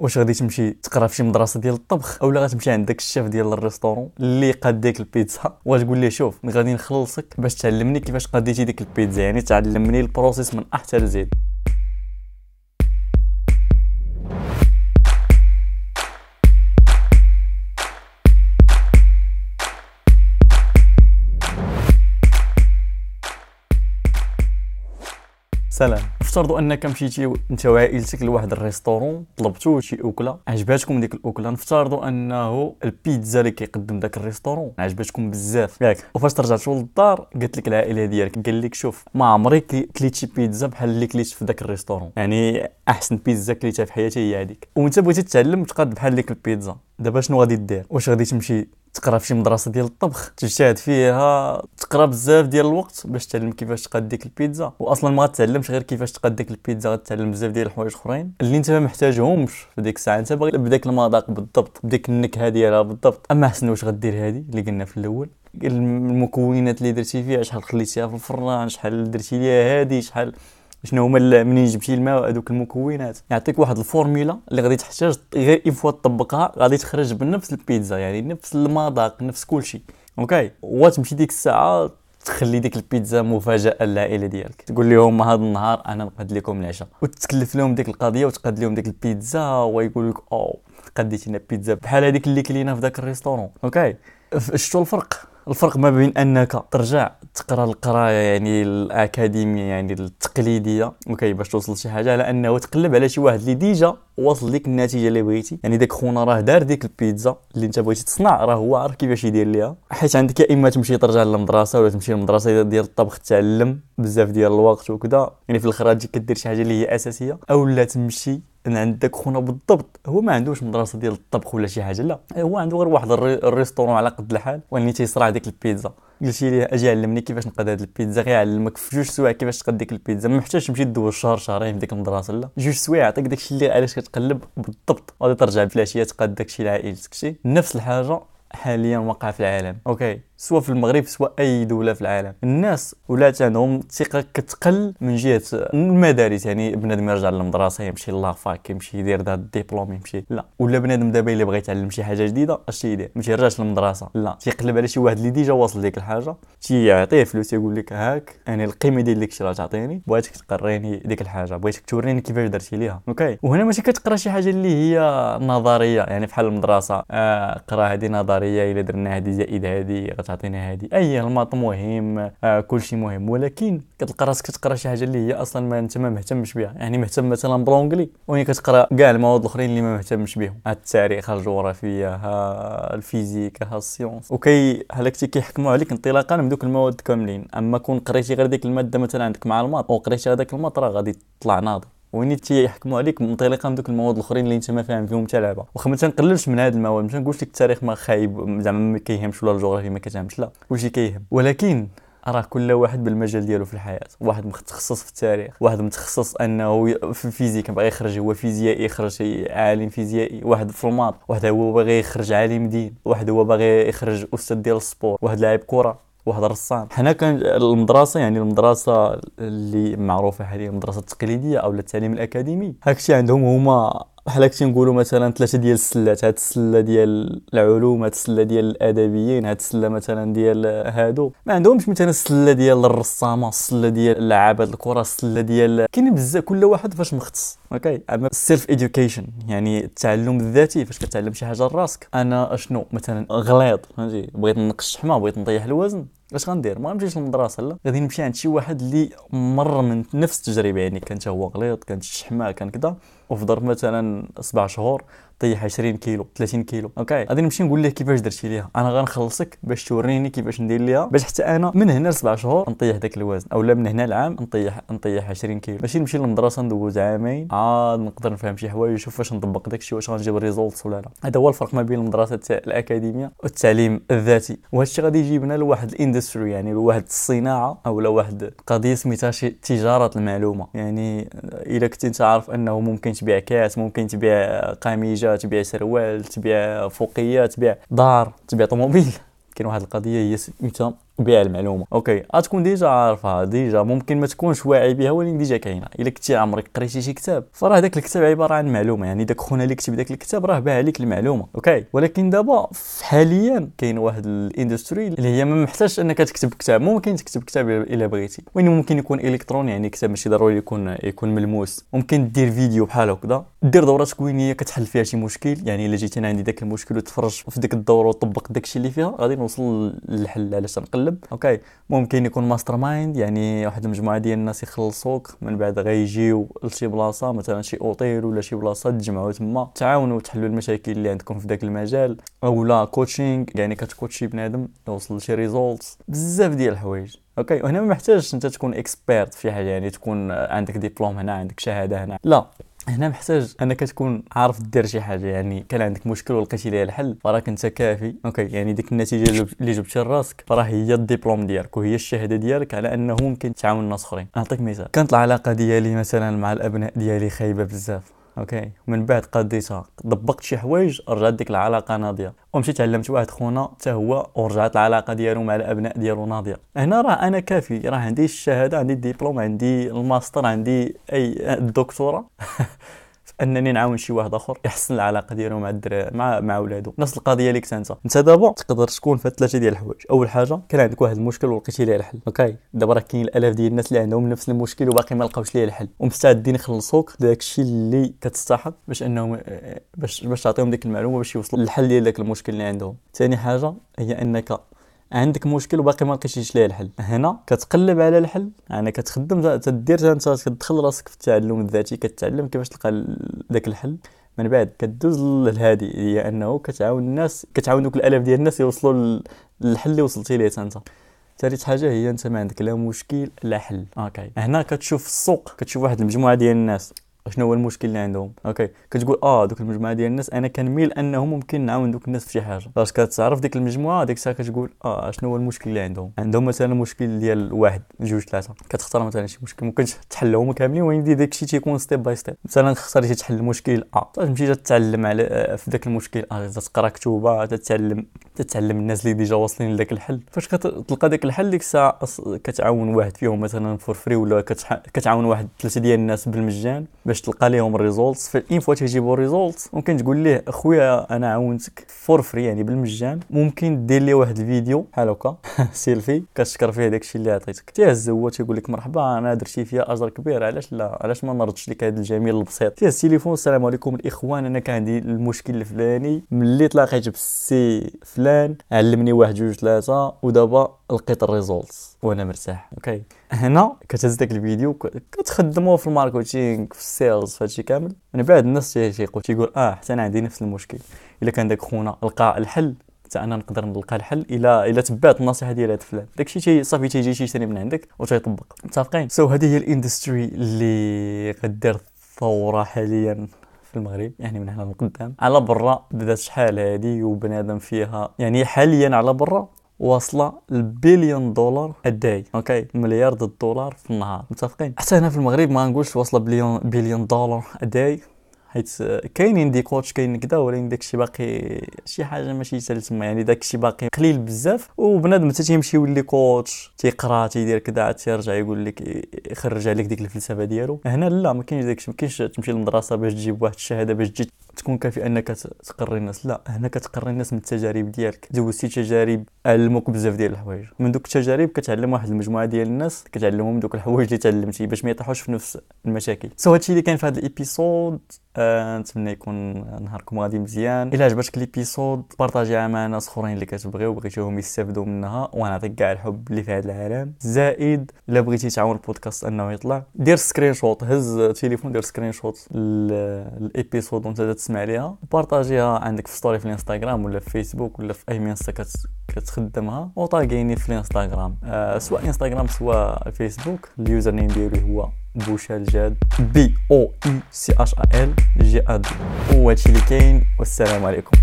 واش غادي تمشي تقرا في شي مدرسة ديال الطبخ اولا غتمشي عند داك الشيف ديال ال restaurant اللي قاد ديك البيتزا وتقول ليه شوف غادي نخلصك باش تعلمني كيفاش قاديتي ديك البيتزا يعني تعلمني ال process من A حتى ل Z. سلام. افترضوا انك مشيتي أنت وعائلتك لواحد ال restaurant طلبتوا شي أكلة عجباتكم ديك الأكلة؟ نفترضوا أنه البيتزا اللي كيقدم داك ال restaurant عجباتكم بزاف. ياك وفاش رجعتوا للدار قالت لك العائلة ديالك قال لك شوف ما عمري كليتي بيتزا بحال اللي كليت في داك ال restaurant. يعني أحسن بيتزا كليتها في حياتي هي هذيك وإنت بغيتي تتعلم تقاد بحال ديك البيتزا. دابا شنو غادي دير؟ واش غادي تمشي تقرا في شي مدرسة ديال الطبخ تجتهد فيها تقرا بزاف ديال الوقت باش تعلم كيفاش تقاد ديك البيتزا. واصلا ما غاتعلمش غير كيفاش تقاد ديك البيتزا غتعلم بزاف ديال الحوايج أخرين اللي أنت ما محتاجهمش في ديك الساعة. أنت باغي بداك المذاق بالضبط بديك النكهة ديالها بالضبط. أما حسن واش غدير هذه اللي قلنا في الأول؟ المكونات اللي درتي فيها شحال خليتيها في الفران شحال درتي ليها هادي شحال شنو هما منين جبتي الماء هذوك المكونات. يعطيك واحد الفورميلا اللي غادي تحتاج غير une fois تطبقها غادي تخرج بنفس البيتزا يعني نفس المذاق نفس كل شيء okay؟ وتمشي ديك الساعة تخلي ديك البيتزا مفاجأة للعائلة ديالك. تقول لهم هذا النهار أنا نقاد لكم العشاء. وتتكلف لهم ديك القضية وتقاد لهم ديك البيتزا ويقول لك أو قديتينا بيتزا بحال هذيك اللي كلينا في ذاك ال restaurant. okay؟ شفتوا الفرق؟ الفرق ما بين أنك ترجع تقرا القرايه يعني الاكاديميه يعني التقليديه okay باش توصل لشي حاجة على انه تقلب على شي واحد اللي déjà وصل ليك النتيجه اللي بغيتي. يعني داك خونا راه دار ديك البيتزا اللي انت بغيتي تصنع راه هو عارف كيفاش يدير ليها. حيت عندك يا إما تمشي ترجع للمدرسة ولا تمشي للمدرسة ديال الطبخ تعلم بزاف ديال الوقت وكذا يعني في الآخر كدير شي حاجة اللي هي أساسية أو لا تمشي إن عندك خونا بالضبط. هو ما عندوش مدرسة ديال الطبخ ولا شي حاجة لا. هو عنده غير واحد ال restaurant على قد الحال وأني تيصرع ديك البيتزا. قلتي ليه أجي علمني كيفاش نقاد هاد البيتزا غير يعلمك في جوج سوايع كيفاش تقاد ديك البيتزا. ما محتاجش تمشي دوز شهر شهرين في ديك المدرسة لا. جوج سوايع يعطيك داكشي اللي علاش كتقلب بالضبط. غادي ترجع في العشيه تقاد داكشي لعائلتك شي نفس الحاجة حاليا وقع في العالم. OK. سواء في المغرب سواء أي دولة في العالم. الناس ولات عندهم الثقه كتقل من جهة المدارس. يعني بنادم يرجع للمدرسة يمشي la fac يمشي يدير ذا الدبلوم يمشي. لا. ولا بنادم دابا إلا بغى يتعلم شي حاجة جديدة اش تيدير ما تيرجعش للمدرسة. لا. تيقلب على شي واحد اللي déjà واصل ديك الحاجة تيعطيه فلوس يقول لك هاك يعني القيمة ديال ديك الشيء راه تعطيني بغيتك تقريني ديك الحاجة بغيتك توريني كيفاش درتي ليها. OK. وهنا ماشي كتقرا شي حاجة اللي هي نظرية. يعني بحال المدرسة آه قرا هذه نظرية إلا درنا هذه زائد هذه غتعطينا هذه. أي ال maths مهم آه كل شيء مهم. ولكن كتلقى راسك كتقرا شي حاجة اللي هي أصلا ما أنت ما مهتمش بها. يعني مهتم مثلا ب l'anglais وين كتقرأ كاع المواد الأخرين اللي ما مهتمش بهم. التاريخ الجغرافيا ها ال physique ها ال sciences. وكي هلاكتي كيحكموا عليك انطلاقا من دوك المواد كاملين. أما كون قريتي غير ديك المادة مثلا عندك مع ال maths وقريتي هذاك ال maths راه غادي تطلع ناضي. وين تيحكموا عليك منطلقا من دوك المواد الأخرين اللي أنت ما فاهم فيهم حتى لعبة. واخا ما تنقللش من هاد المواد ما تنقولش لك التاريخ ما خايب زعما ما كيهمش ولا الجغرافيا ما كتهمش لا. كلشي كيهم؟ ولكن راه كل واحد بالمجال ديالو في الحياة. واحد متخصص في التاريخ واحد متخصص أنه في ال physique باغي يخرج هو فيزيائي يخرج عالم فيزيائي. واحد في ال maths واحد هو باغي يخرج عالم دين واحد هو باغي يخرج أستاذ ديال ال sport واحد لاعب كرة. واحد رسام حنا كان المدرسة يعني المدرسة اللي معروفة حاليا المدرسة التقليديه أو التعليم الأكاديمي. هاكشي عندهم هما بحال هكا نقولوا مثلا ثلاثة ديال السلات هاد السلة ديال العلوم هاد السلة ديال الأدبيين هاد السلة مثلا ديال هادو. ما عندهمش مثلا السلة ديال الرسامة السلة ديال لعابه الكرة السلة ديال كاين بزاف كل واحد فاش مختص OK؟ أما ال self education يعني التعلم الذاتي فاش كتعلم شي حاجة لراسك. أنا أشنو؟ مثلا غليظ فهمتي؟ بغيت نقص الشحمه بغيت نطيح الوزن. اش غندير ما نمشيش للمدرسة لا. غادي نمشي عند شي واحد اللي مر من نفس التجربة يعني كان هو غليظ كانت الشحمه كان كذا وفي ظرف مثلا سبع شهور طيح 20 كيلو 30 كيلو. OK؟ غادي نمشي نقول ليه كيفاش درتي ليها؟ أنا غنخلصك باش توريني كيفاش ندير ليها باش حتى أنا من هنا لسبع شهور نطيح داك الوزن اولا من هنا لعام نطيح نطيح 20 كيلو. ماشي نمشي للمدرسة ندوز عامين عاد نقدر نفهم شي حوايج نشوف واش نطبق داك الشيء واش غنجيب results ولا لا. هذا هو الفرق ما بين المدرسة الأكاديمية والتعليم الذاتي. وهذا الشيء غادي يجيبنا لواحد ال industry يعني لواحد الصناعة أو لواحد قضية سميتها تجارة المعلومة. يعني اذا كنت أنت عارف أنه ممكن تبيع كاس ممكن تبيع قميجة تبيع سروال تبيع فوقية تبيع دار تبيع طوموبيل. كاين واحد القضية هي سميتها بها المعلومة. OK غتكون déjà عارفها déjà ممكن ما تكونش واعي بها ولكن déjà كاينة. إلا كنتي عمرك قريتي شي كتاب فراه داك الكتاب عبارة عن معلومة يعني داك خونا اللي كتب داك الكتاب راه باع عليك المعلومة. OK ولكن دابا حاليا كاين واحد ال industry اللي هي ما محتاجش أنك تكتب كتاب ممكن تكتب كتاب إلا بغيتي. وين ممكن يكون الكتروني يعني كتاب ماشي ضروري يكون يكون ملموس. ممكن دير فيديو بحال هكذا. دير دورة تكوينية كتحل فيها شي مشكل يعني إلا جيت أنا عندي داك المشكل وتفرج في ديك الدورة وطبق داكشي اللي فيها غادي نوصل للحل. علاش نقلب OK. ممكن يكون mastermind يعني واحد المجموعه ديال الناس يخلصوك من بعد غيجيو لشي بلاصة مثلا شي اوتيل ولا شي بلاصة تجمعوا تما تعاونوا تحلوا المشاكل اللي عندكم في داك المجال. أولا coaching يعني كتكوتشي بنادم يوصل لشي result بزاف ديال الحوايج. OK. وهنا ما محتاجش أنت تكون expert في حاجة يعني تكون عندك ديبلوم هنا عندك شهادة هنا. لا. هنا محتاج أنك تكون عارف دير شي حاجة يعني كان عندك مشكل ولقيتي ليها الحل فراك أنت كافي. OK يعني ديك النتيجة اللي جبتها لراسك فراه هي الدبلوم ديالك وهي الشهادة ديالك على أنه ممكن تعاون الناس أخرين. نعطيك مثال. كانت العلاقة ديالي مثلا مع الأبناء ديالي خايبة بزاف. OK. من بعد قضيتها طبقت شي حوايج رجعت ديك العلاقة ناضية. ومشيت علمت واحد خونا حتى هو ورجعت العلاقة ديالو مع الأبناء ديالو ناضية. هنا راه أنا كافي راه عندي الشهادة عندي الدبلوم عندي الماستر عندي أي الدكتوراه أنني نعاون شي واحد آخر يحسن العلاقة ديالو مع الدراري مع مع ولادو. نفس القضية ليك أنت. أنت دابا تقدر تكون في ثلاثة ديال الحوايج. أول حاجة كان عندك واحد المشكل ولقيتي ليه الحل. OK؟ دابا راه كاين الألاف ديال الناس اللي عندهم نفس المشكل وباقي ما لقاوش ليه الحل. ومستعدين يخلصوك داك الشيء اللي كتستحق باش أنهم باش باش تعطيهم ديك المعلومة باش يوصلوا للحل ديال داك المشكل اللي عندهم. ثاني حاجة هي أنك عندك مشكل وباقي ما لقيتيش ليه الحل. هنا كتقلب على الحل يعني كتخدم تدير انت كتدخل راسك في التعلم الذاتي كتعلم كيفاش تلقى ذاك الحل. من بعد كدوز لهادي هي أنه كتعاون الناس كتعاون دوك الالاف ديال الناس يوصلوا للحل اللي وصلتي ليه أنت. ثالث حاجة هي أنت ما عندك لا مشكل لا حل. OK. هنا كتشوف السوق كتشوف واحد المجموعة ديال الناس. شنو هو المشكل اللي عندهم؟ OK كتقول آه دوك المجموعة ديال الناس أنا كنميل أنه ممكن نعاون دوك الناس في شي حاجة. فاش كتعرف ديك المجموعة؟ ديك الساعة كتقول آه شنو هو المشكل اللي عندهم؟ عندهم مثلا مشكل ديال واحد جوج ثلاثة. كتختار مثلا شي مشكل ممكن تحلهم كاملين وين داك الشيء تيكون step by step مثلا اختاريتي تحل المشكل ا آه. تمشي تتعلم على آه، في ذاك المشكل آه تقرأ كتوبة تتعلم تتعلم الناس اللي déjà واصلين لذاك الحل. فاش كتلقى داك الحل ديك الساعة كتعاون واحد فيهم مثلا for free ولا كتعاون واحد ثلاثة ديال الناس بالمجان باش تلقى لهم ال results ف une fois تيجيبوا ال results ممكن تقول ليه أخويا أنا عاونتك for free يعني بالمجان. ممكن دير لي واحد الفيديو بحال هكا؟ سيلفي كتشكر فيه داكشي اللي عطيتك. تيهز هو تيقول لك مرحبا أنا درتي فيا أجر كبير علاش لا؟ علاش ما نردش لك هذا الجميل البسيط؟ تيهز التليفون السلام عليكم الإخوان أنا كان عندي المشكل الفلاني ملي تلاقيت بالسي فلان علمني واحد جوج ثلاثة ودابا لقيت ال results وأنا مرتاح. okay. هنا كتهز داك الفيديو كتخدموه في ال marketing في ال sales في هادشي كامل. من بعد الناس تيقول تيقول آه حتى أنا عندي نفس المشكل. إلا كان داك خونا لقى الحل حتى أنا نقدر نلقى الحل إلا إلا تبعت النصيحه ديال هذا فلان. داكشي تي صافي تيجي تيشري من عندك وتيطبق. متفقين؟ so so, هذه هي ال industry اللي غدير ثوره حاليا في المغرب. يعني من هنا لقدام على برا بدات شحال هذه وبنادم فيها يعني حاليا على برا واصلة ال billion dollar a day okay مليار الدولار في النهار. متفقين؟ حتى هنا في المغرب ما نقولش واصلة billion billion dollar a day حيت كاينين des coachs كاين كدا ولكن داكشي باقي شي حاجة ماشي تسمى يعني داكشي باقي قليل بزاف. وبنادم حتى تيمشي يولي coach تيقرا تيدير كدا عاد تيرجع يقول لك يخرج عليك ديك الفلسفة ديالو. هنا لا ما كاينش داكشي ما كاينش تمشي للمدرسة باش تجيب واحد الشهادة باش تجي تكون كافي أنك تقري الناس. لا هنا كتقري الناس من التجارب ديالك. دوزتي تجارب علموك بزاف ديال الحوايج. من دوك التجارب كتعلم واحد المجموعة ديال الناس كتعلمهم دوك الحوايج اللي تعلمتي باش ما يطيحوش في نفس المشاكل. so هادشي اللي كاين في هذا ال episode آه نتمنى يكون نهاركم غادي مزيان. إلا عجبتك ال episode بارطاجيها مع ناس أخرين اللي كتبغيو بغيتوهم يستافدوا منها. ونعطيك كاع الحب اللي في هذا العالم. زائد إلا بغيتي تعاون البودكاست أنه يطلع دير screenshot. هز التليفون دير screenshot ال episode وانت تسمع ليها بارطاجيها عندك في story في الإنستغرام ولا في فيسبوك ولا في أي منصة كتخدمها وطاقيني في الإنستغرام. آه سواء إنستغرام سواء فيسبوك ال username ديالي هو بوشال جاد B O U C H A L J A D هو هادشي اللي كاين والسلام عليكم.